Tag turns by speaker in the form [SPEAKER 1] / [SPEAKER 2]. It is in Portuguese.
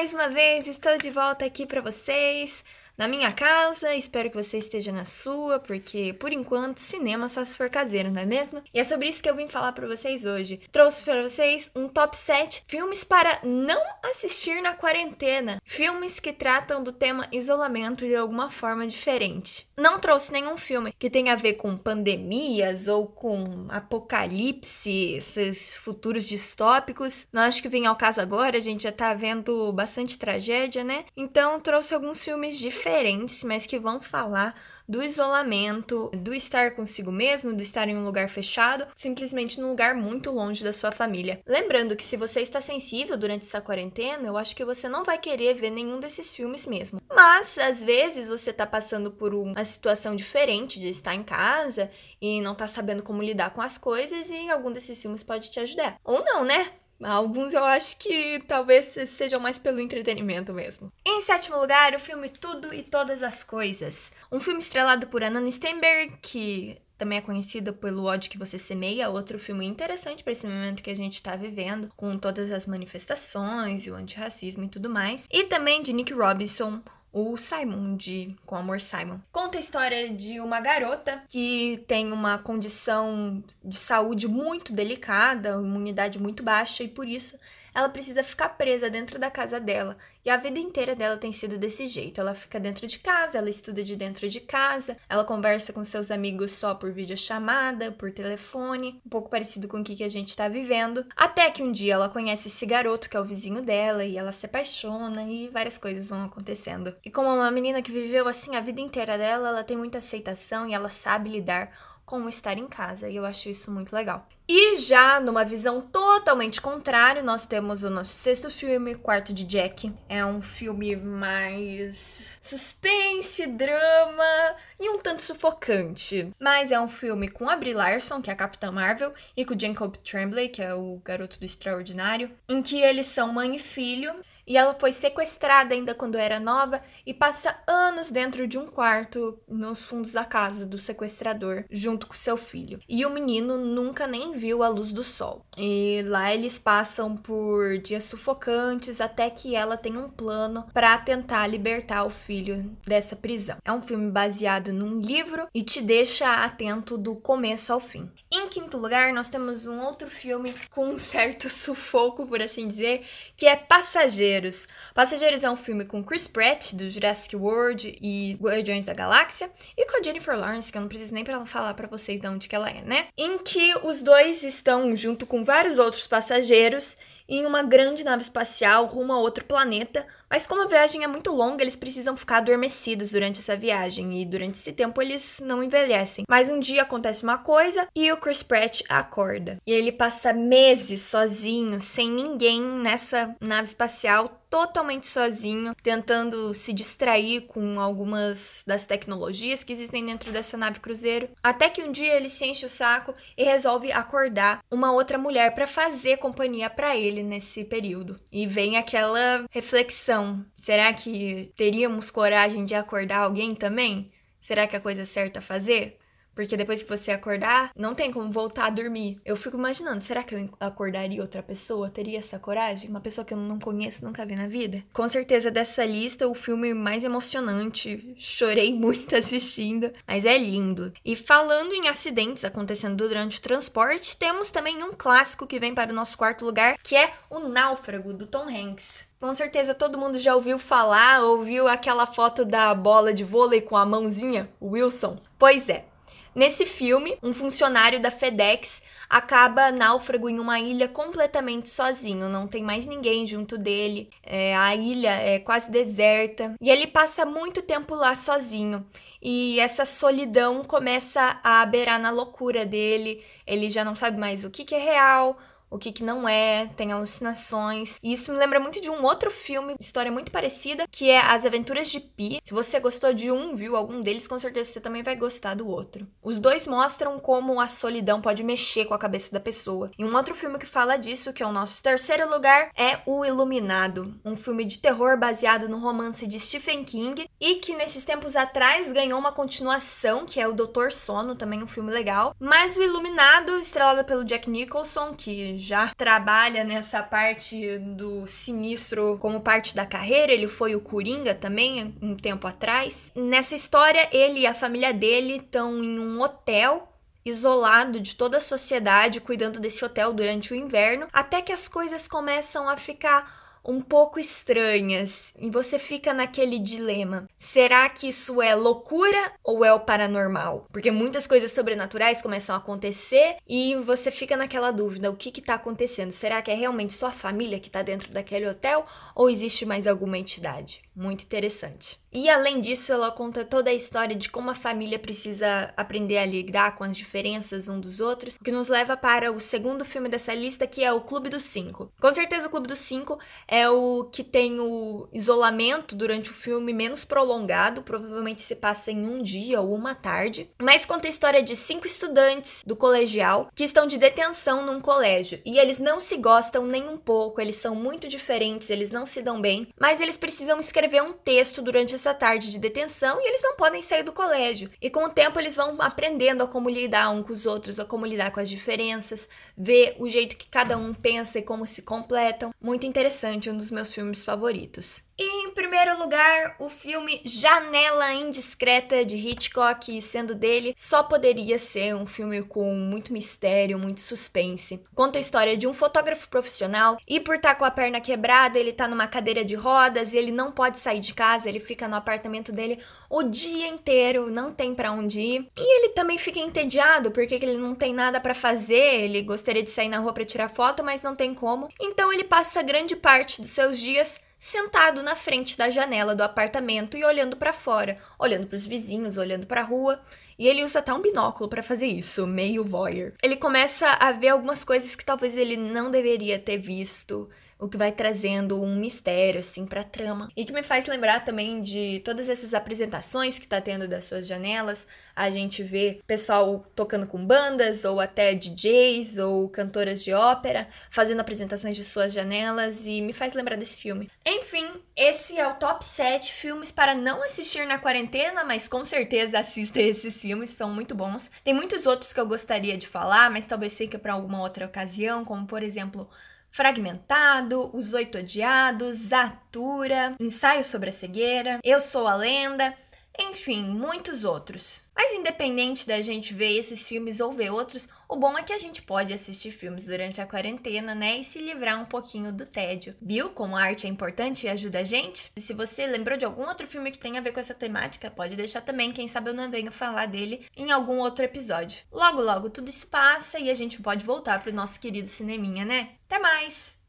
[SPEAKER 1] mais uma vez estou de volta aqui para vocês na minha casa, espero que você esteja na sua, porque por enquanto cinema só se for caseiro, não é mesmo? E é sobre isso que eu vim falar para vocês hoje. Trouxe para vocês um top 7 filmes para não assistir na quarentena. Filmes que tratam do tema isolamento de alguma forma diferente. Não trouxe nenhum filme que tenha a ver com pandemias ou com apocalipse, esses futuros distópicos. Não acho que vem ao caso agora, a gente já tá vendo bastante tragédia, né? Então trouxe alguns filmes diferentes diferentes, mas que vão falar do isolamento, do estar consigo mesmo, do estar em um lugar fechado, simplesmente num lugar muito longe da sua família. Lembrando que se você está sensível durante essa quarentena, eu acho que você não vai querer ver nenhum desses filmes mesmo. Mas às vezes você está passando por uma situação diferente de estar em casa e não tá sabendo como lidar com as coisas e algum desses filmes pode te ajudar. Ou não, né? Alguns eu acho que talvez sejam mais pelo entretenimento mesmo. Em sétimo lugar, o filme Tudo e Todas as Coisas. Um filme estrelado por Anna Steinberg, que também é conhecida pelo ódio que você semeia, outro filme interessante para esse momento que a gente está vivendo, com todas as manifestações e o antirracismo e tudo mais. E também de Nick Robinson, o Simon de Com Amor Simon. Conta a história de uma garota que tem uma condição de saúde muito delicada, imunidade muito baixa e por isso ela precisa ficar presa dentro da casa dela. E a vida inteira dela tem sido desse jeito. Ela fica dentro de casa, ela estuda de dentro de casa, ela conversa com seus amigos só por videochamada, por telefone, um pouco parecido com o que a gente tá vivendo. Até que um dia ela conhece esse garoto que é o vizinho dela e ela se apaixona e várias coisas vão acontecendo. E como uma menina que viveu assim a vida inteira dela, ela tem muita aceitação e ela sabe lidar com estar em casa, e eu acho isso muito legal. E já numa visão totalmente contrária, nós temos o nosso sexto filme, Quarto de Jack. É um filme mais suspense, drama e um tanto sufocante. Mas é um filme com a Brie Larson, que é a Capitã Marvel, e com o Jacob Tremblay, que é o garoto do Extraordinário, em que eles são mãe e filho e ela foi sequestrada ainda quando era nova e passa anos dentro de um quarto nos fundos da casa do sequestrador, junto com seu filho. E o menino nunca nem viu a luz do sol. E lá eles passam por dias sufocantes até que ela tem um plano para tentar libertar o filho dessa prisão. É um filme baseado num livro e te deixa atento do começo ao fim. Em quinto lugar, nós temos um outro filme com um certo sufoco, por assim dizer, que é Passageiro Passageiros. Passageiros é um filme com Chris Pratt, do Jurassic World e Guardiões da Galáxia, e com a Jennifer Lawrence, que eu não preciso nem pra falar para vocês de onde que ela é, né? Em que os dois estão junto com vários outros passageiros em uma grande nave espacial rumo a outro planeta, mas como a viagem é muito longa, eles precisam ficar adormecidos durante essa viagem e durante esse tempo eles não envelhecem. Mas um dia acontece uma coisa e o Chris Pratt acorda. E ele passa meses sozinho, sem ninguém nessa nave espacial totalmente sozinho, tentando se distrair com algumas das tecnologias que existem dentro dessa nave cruzeiro, até que um dia ele se enche o saco e resolve acordar uma outra mulher para fazer companhia para ele nesse período. E vem aquela reflexão: será que teríamos coragem de acordar alguém também? Será que é a coisa certa a fazer? Porque depois que você acordar, não tem como voltar a dormir. Eu fico imaginando, será que eu acordaria outra pessoa? Teria essa coragem? Uma pessoa que eu não conheço, nunca vi na vida? Com certeza dessa lista, o filme mais emocionante. Chorei muito assistindo, mas é lindo. E falando em acidentes acontecendo durante o transporte, temos também um clássico que vem para o nosso quarto lugar, que é O Náufrago, do Tom Hanks. Com certeza todo mundo já ouviu falar, ouviu aquela foto da bola de vôlei com a mãozinha, Wilson. Pois é, Nesse filme, um funcionário da FedEx acaba náufrago em uma ilha completamente sozinho, não tem mais ninguém junto dele, é, a ilha é quase deserta. E ele passa muito tempo lá sozinho. E essa solidão começa a beirar na loucura dele, ele já não sabe mais o que, que é real, o que, que não é, tem alucinações. E isso me lembra muito de um outro filme, história muito parecida, que é As Aventuras de Pi. Se você gostou de um, viu algum deles, com certeza você também vai gostar do outro. Os dois mostram como a solidão pode mexer com a cabeça da pessoa. E um outro filme que fala disso, que é o nosso terceiro lugar, é O Iluminado, um filme de terror baseado no romance de Stephen King e que nesses tempos atrás ganhou uma continuação, que é o Doutor Sono, também um filme legal. Mas O Iluminado, estrelado pelo Jack Nicholson, que já trabalha nessa parte do sinistro como parte da carreira. Ele foi o Coringa também um tempo atrás. Nessa história, ele e a família dele estão em um hotel isolado de toda a sociedade, cuidando desse hotel durante o inverno, até que as coisas começam a ficar um pouco estranhas e você fica naquele dilema: será que isso é loucura ou é o paranormal? Porque muitas coisas sobrenaturais começam a acontecer e você fica naquela dúvida: o que está acontecendo? Será que é realmente sua família que está dentro daquele hotel ou existe mais alguma entidade? Muito interessante. E além disso, ela conta toda a história de como a família precisa aprender a lidar com as diferenças um dos outros, o que nos leva para o segundo filme dessa lista, que é o Clube dos Cinco. Com certeza, o Clube dos Cinco é o que tem o isolamento durante o filme menos prolongado, provavelmente se passa em um dia ou uma tarde, mas conta a história de cinco estudantes do colegial que estão de detenção num colégio e eles não se gostam nem um pouco, eles são muito diferentes, eles não se dão bem, mas eles precisam escrever um texto durante essa tarde de detenção e eles não podem sair do colégio. E com o tempo eles vão aprendendo a como lidar um com os outros, a como lidar com as diferenças, ver o jeito que cada um pensa e como se completam. Muito interessante, um dos meus filmes favoritos. E primeiro lugar, o filme Janela Indiscreta de Hitchcock, sendo dele, só poderia ser um filme com muito mistério, muito suspense. Conta a história de um fotógrafo profissional e por estar tá com a perna quebrada, ele tá numa cadeira de rodas e ele não pode sair de casa, ele fica no apartamento dele o dia inteiro, não tem para onde ir. E ele também fica entediado porque ele não tem nada para fazer, ele gostaria de sair na rua para tirar foto, mas não tem como. Então ele passa grande parte dos seus dias sentado na frente da janela do apartamento e olhando para fora, olhando para os vizinhos, olhando para a rua. E ele usa até um binóculo para fazer isso, meio voyeur. Ele começa a ver algumas coisas que talvez ele não deveria ter visto o que vai trazendo um mistério, assim, pra trama. E que me faz lembrar também de todas essas apresentações que tá tendo das suas janelas. A gente vê pessoal tocando com bandas, ou até DJs, ou cantoras de ópera, fazendo apresentações de suas janelas, e me faz lembrar desse filme. Enfim, esse é o top 7 filmes para não assistir na quarentena, mas com certeza assista esses filmes, são muito bons. Tem muitos outros que eu gostaria de falar, mas talvez fique para alguma outra ocasião, como por exemplo Fragmentado, Os Oito Odiados, Atura, Ensaio sobre a Cegueira, Eu Sou a Lenda, enfim, muitos outros. Mas independente da gente ver esses filmes ou ver outros, o bom é que a gente pode assistir filmes durante a quarentena, né? E se livrar um pouquinho do tédio. Viu como a arte é importante e ajuda a gente? E se você lembrou de algum outro filme que tenha a ver com essa temática, pode deixar também, quem sabe eu não venha falar dele em algum outro episódio. Logo, logo tudo isso passa e a gente pode voltar pro nosso querido cineminha, né? Até mais!